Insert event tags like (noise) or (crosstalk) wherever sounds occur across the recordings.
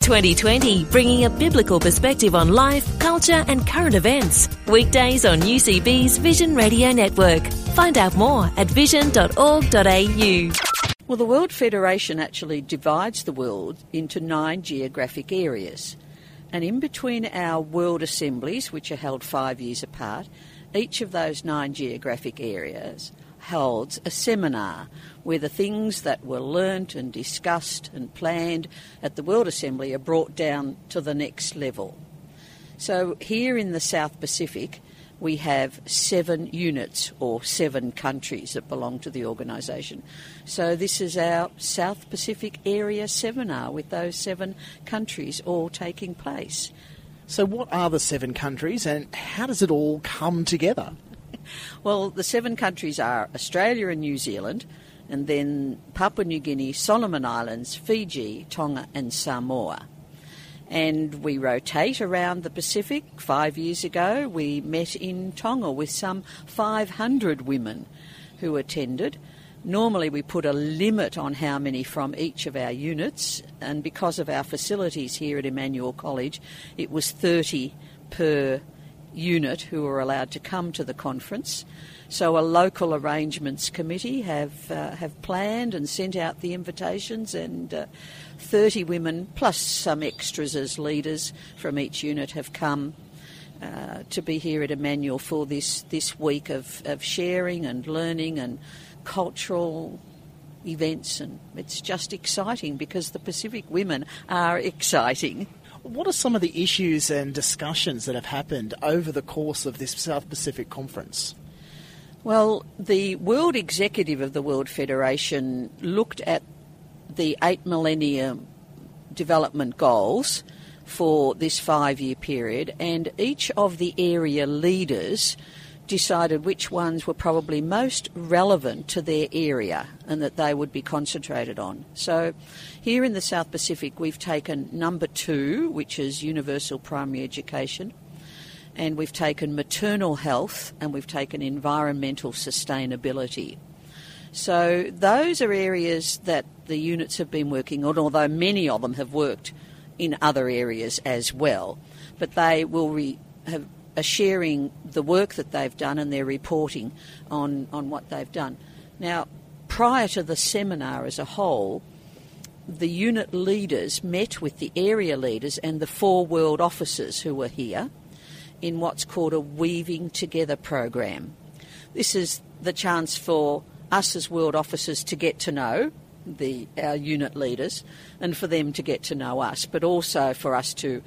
2020, bringing a biblical perspective on life, culture, and current events. Weekdays on UCB's Vision Radio Network. Find out more at vision.org.au. Well, the World Federation actually divides the world into nine geographic areas. And in between our world assemblies, which are held five years apart, each of those nine geographic areas holds a seminar where the things that were learnt and discussed and planned at the World Assembly are brought down to the next level. So here in the South Pacific, we have seven units or seven countries that belong to the organisation. So this is our South Pacific Area seminar with those seven countries all taking place. So, what are the seven countries and how does it all come together? (laughs) Well, the seven countries are Australia and New Zealand, and then Papua New Guinea, Solomon Islands, Fiji, Tonga, and Samoa. And we rotate around the Pacific. Five years ago, we met in Tonga with some 500 women who attended. Normally, we put a limit on how many from each of our units, and because of our facilities here at Emmanuel College, it was 30 per unit who were allowed to come to the conference. So a local arrangements committee have uh, have planned and sent out the invitations, and uh, 30 women plus some extras as leaders from each unit have come. Uh, to be here at Emmanuel for this, this week of, of sharing and learning and cultural events, and it's just exciting because the Pacific women are (laughs) exciting. What are some of the issues and discussions that have happened over the course of this South Pacific Conference? Well, the World Executive of the World Federation looked at the eight millennium development goals for this five year period, and each of the area leaders decided which ones were probably most relevant to their area and that they would be concentrated on. So, here in the South Pacific, we've taken number two, which is universal primary education and we've taken maternal health and we've taken environmental sustainability. So those are areas that the units have been working on, although many of them have worked in other areas as well. But they will re- have, are sharing the work that they've done and they're reporting on, on what they've done. Now, prior to the seminar as a whole, the unit leaders met with the area leaders and the four world officers who were here in what's called a Weaving Together program. This is the chance for us as world officers to get to know the our unit leaders and for them to get to know us, but also for us to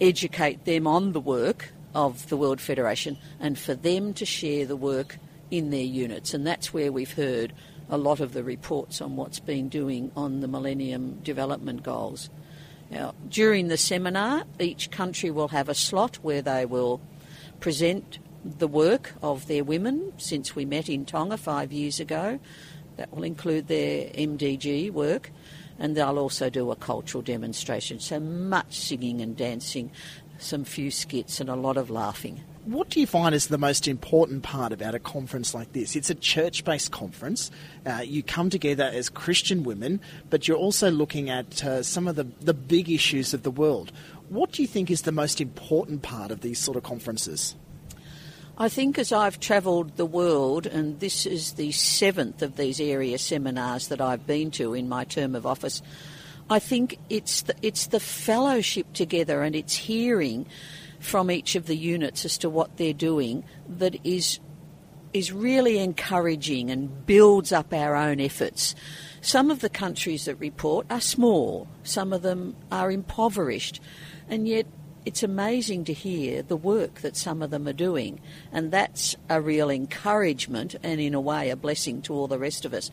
educate them on the work of the World Federation and for them to share the work in their units. And that's where we've heard a lot of the reports on what's been doing on the Millennium Development Goals. Now, during the seminar, each country will have a slot where they will present the work of their women since we met in Tonga five years ago. That will include their MDG work, and they'll also do a cultural demonstration. So much singing and dancing, some few skits, and a lot of laughing. What do you find is the most important part about a conference like this? It's a church based conference. Uh, you come together as Christian women, but you're also looking at uh, some of the, the big issues of the world. What do you think is the most important part of these sort of conferences? I think as I've travelled the world, and this is the seventh of these area seminars that I've been to in my term of office, I think it's the, it's the fellowship together and it's hearing from each of the units as to what they're doing that is is really encouraging and builds up our own efforts. Some of the countries that report are small, some of them are impoverished, and yet it's amazing to hear the work that some of them are doing, and that's a real encouragement and, in a way, a blessing to all the rest of us.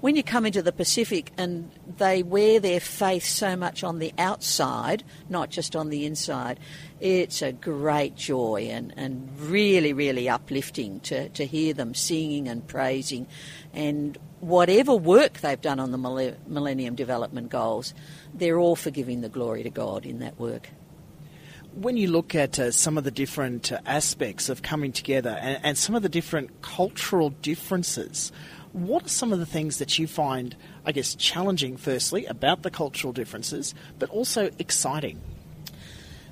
When you come into the Pacific and they wear their faith so much on the outside, not just on the inside, it's a great joy and, and really, really uplifting to, to hear them singing and praising. And whatever work they've done on the Millennium Development Goals, they're all for giving the glory to God in that work when you look at uh, some of the different uh, aspects of coming together and, and, some of the different cultural differences, what are some of the things that you find, I guess, challenging, firstly, about the cultural differences, but also exciting?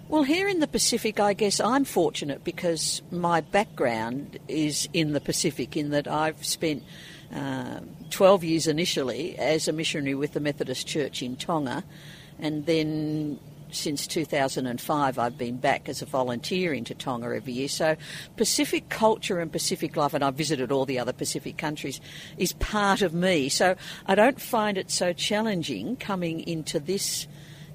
Well, here in the Pacific, I guess I'm fortunate because my background is in the Pacific, in that I've spent uh, 12 years initially as a missionary with the Methodist Church in Tonga, and then since 2005, I've been back as a volunteer into Tonga every year. So, Pacific culture and Pacific life, and I've visited all the other Pacific countries, is part of me. So, I don't find it so challenging coming into this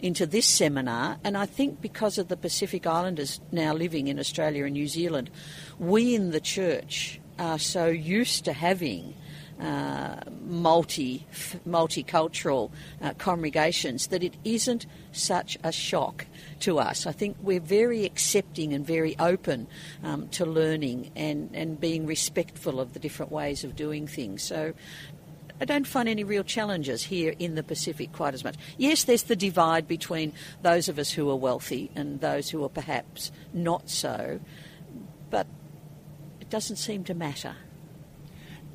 into this seminar, and I think because of the Pacific Islanders now living in Australia and New Zealand, we in the church are so used to having uh, multi multicultural uh, congregations that it isn't such a shock to us. I think we're very accepting and very open um, to learning and, and being respectful of the different ways of doing things. So I don't find any real challenges here in the Pacific quite as much. Yes, there's the divide between those of us who are wealthy and those who are perhaps not so, but it doesn't seem to matter.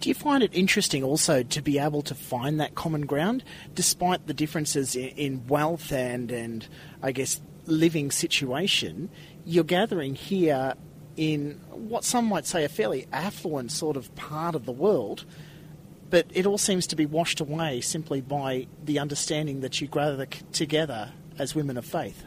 Do you find it interesting also to be able to find that common ground despite the differences in, wealth and, and, I guess, living situation? You're gathering here in what some might say a fairly affluent sort of part of the world, but it all seems to be washed away simply by the understanding that you gather together as women of faith.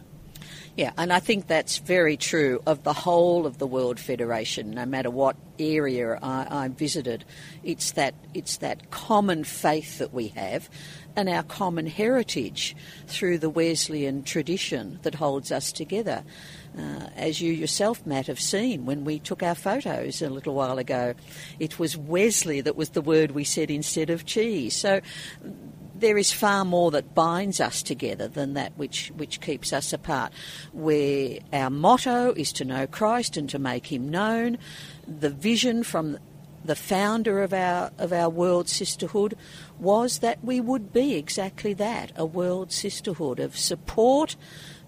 Yeah, and I think that's very true of the whole of the World Federation, no matter what area I, I visited. It's that, it's that common faith that we have and our common heritage through the Wesleyan tradition that holds us together. Uh, as you yourself, Matt, have seen when we took our photos a little while ago, it was Wesley that was the word we said instead of cheese. So there is far more that binds us together than that which, which keeps us apart. Where our motto is to know Christ and to make him known, the vision from the founder of our of our world sisterhood was that we would be exactly that, a world sisterhood of support,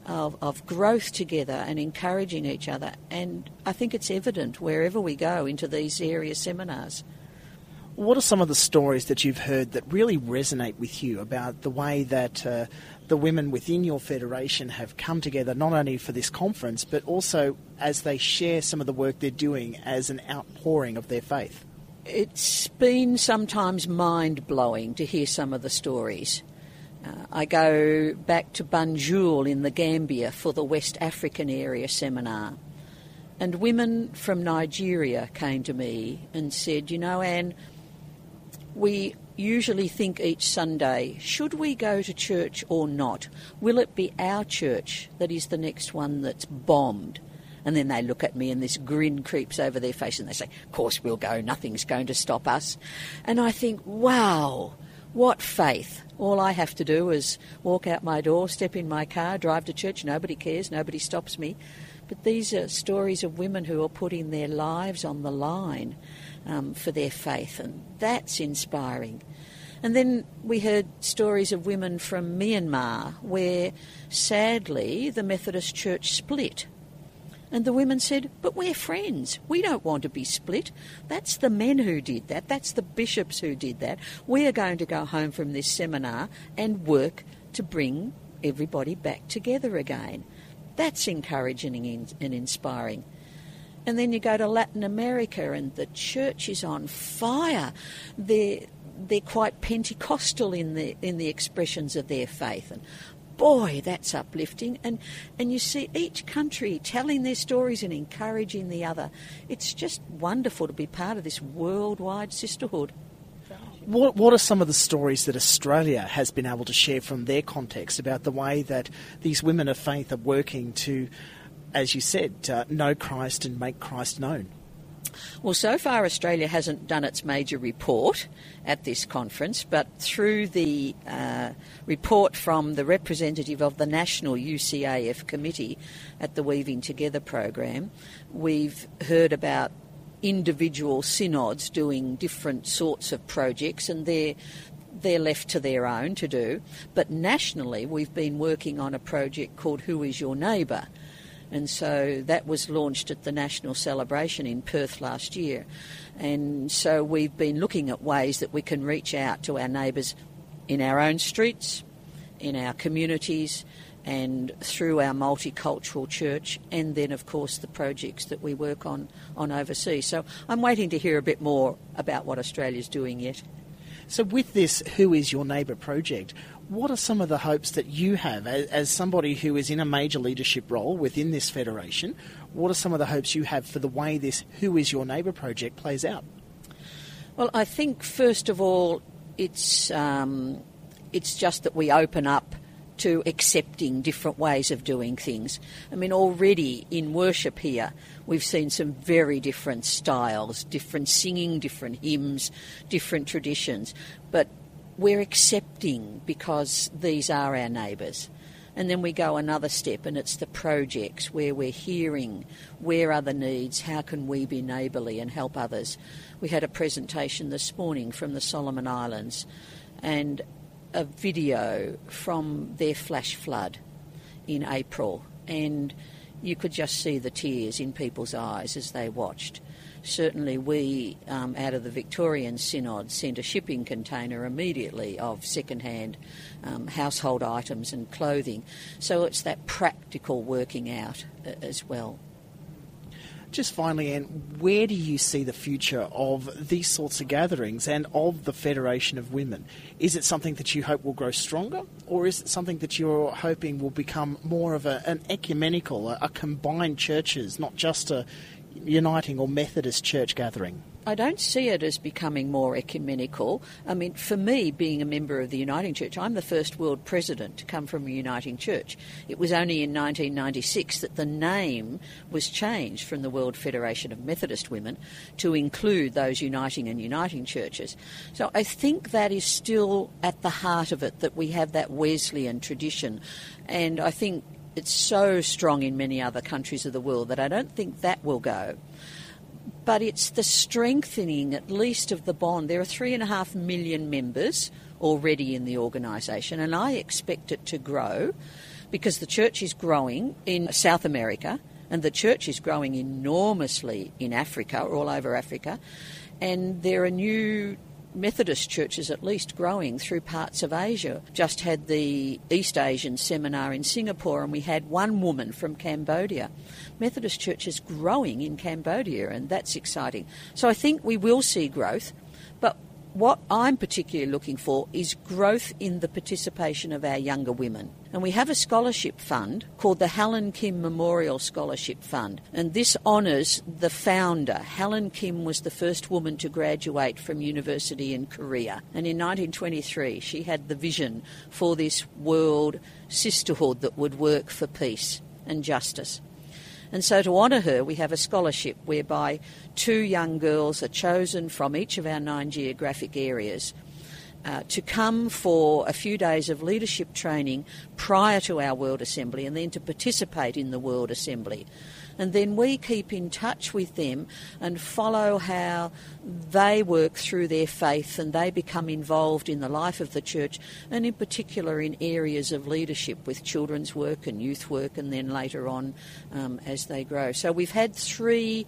of, of growth together and encouraging each other. And I think it's evident wherever we go into these area seminars. What are some of the stories that you've heard that really resonate with you about the way that uh, the women within your federation have come together, not only for this conference, but also as they share some of the work they're doing as an outpouring of their faith? It's been sometimes mind blowing to hear some of the stories. Uh, I go back to Banjul in the Gambia for the West African area seminar. And women from Nigeria came to me and said, You know, Anne, we usually think each Sunday, should we go to church or not? Will it be our church that is the next one that's bombed? And then they look at me and this grin creeps over their face and they say, Of course we'll go, nothing's going to stop us. And I think, wow, what faith. All I have to do is walk out my door, step in my car, drive to church, nobody cares, nobody stops me. But these are stories of women who are putting their lives on the line um, for their faith, and that's inspiring. And then we heard stories of women from Myanmar where sadly the Methodist Church split. And the women said, But we're friends. We don't want to be split. That's the men who did that. That's the bishops who did that. We are going to go home from this seminar and work to bring everybody back together again. That's encouraging and inspiring. And then you go to Latin America and the church is on fire. They're, they're quite Pentecostal in the, in the expressions of their faith. And boy, that's uplifting. And, and you see each country telling their stories and encouraging the other. It's just wonderful to be part of this worldwide sisterhood. What, what are some of the stories that Australia has been able to share from their context about the way that these women of faith are working to as you said, uh, know Christ and make Christ known? Well, so far Australia hasn't done its major report at this conference, but through the uh, report from the representative of the National UCAF Committee at the Weaving Together program, we've heard about individual synods doing different sorts of projects, and they're they're left to their own to do. But nationally, we've been working on a project called Who Is Your Neighbour? And so that was launched at the National Celebration in Perth last year. And so we've been looking at ways that we can reach out to our neighbours in our own streets, in our communities, and through our multicultural church, and then, of course, the projects that we work on, on overseas. So I'm waiting to hear a bit more about what Australia's doing yet. So, with this Who is Your Neighbour project, what are some of the hopes that you have as, as, somebody who is in a major leadership role within this federation? What are some of the hopes you have for the way this Who is Your Neighbour project plays out? Well, I think first of all, it's um, it's just that we open up to accepting different ways of doing things. I mean, already in worship here, we've seen some very different styles, different singing, different hymns, different traditions, but we're accepting because these are our neighbours. And then we go another step, and it's the projects where we're hearing where are the needs, how can we be neighbourly and help others. We had a presentation this morning from the Solomon Islands, and a video from their flash flood in April, and you could just see the tears in people's eyes as they watched. Certainly, we um, out of the Victorian Synod sent a shipping container immediately of second-hand um, household items and clothing. So it's that practical working out uh, as well. Just finally, Anne, where do you see the future of these sorts of gatherings and of the Federation of Women? Is it something that you hope will grow stronger, or is it something that you're hoping will become more of a, an ecumenical, a, a combined churches, not just a uniting or Methodist church gathering? I don't see it as becoming more ecumenical. I mean, for me, being a member of the Uniting Church, I'm the first world president to come from a Uniting Church. It was only in 1996 that the name was changed from the World Federation of Methodist Women to include those uniting and uniting churches. So I think that is still at the heart of it, that we have that Wesleyan tradition. And I think it's so strong in many other countries of the world that I don't think that will go but it's the strengthening, at least, of the bond. There are three and a half million members already in the organisation, and I expect it to grow because the church is growing in South America and the church is growing enormously in Africa, all over Africa, and there are new Methodist churches at least growing through parts of Asia. Just had the East Asian seminar in Singapore and we had one woman from Cambodia. Methodist churches growing in Cambodia and that's exciting. So I think we will see growth, what I'm particularly looking for is growth in the participation of our younger women. And we have a scholarship fund called the Helen Kim Memorial Scholarship Fund. And this honours the founder. Helen Kim was the first woman to graduate from university in Korea. And in 1923, she had the vision for this world sisterhood that would work for peace and justice. And so, to honour her, we have a scholarship whereby two young girls are chosen from each of our nine geographic areas uh, to come for a few days of leadership training prior to our World Assembly and then to participate in the World Assembly and then we keep in touch with them and follow how they work through their faith and they become involved in the life of the church and in particular in areas of leadership with children's work and youth work and then later on um, as they grow. So we've had three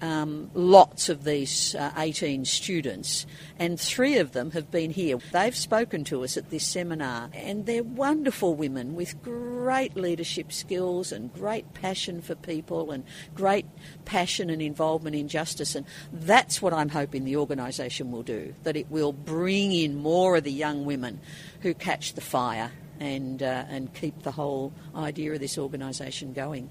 um, lots of these uh, 18 students, and three of them have been here. They've spoken to us at this seminar, and they're wonderful women with great leadership skills and great passion for people and great passion and involvement in justice. And that's what I'm hoping the organisation will do, that it will bring in more of the young women who catch the fire and, uh, and keep the whole idea of this organisation going.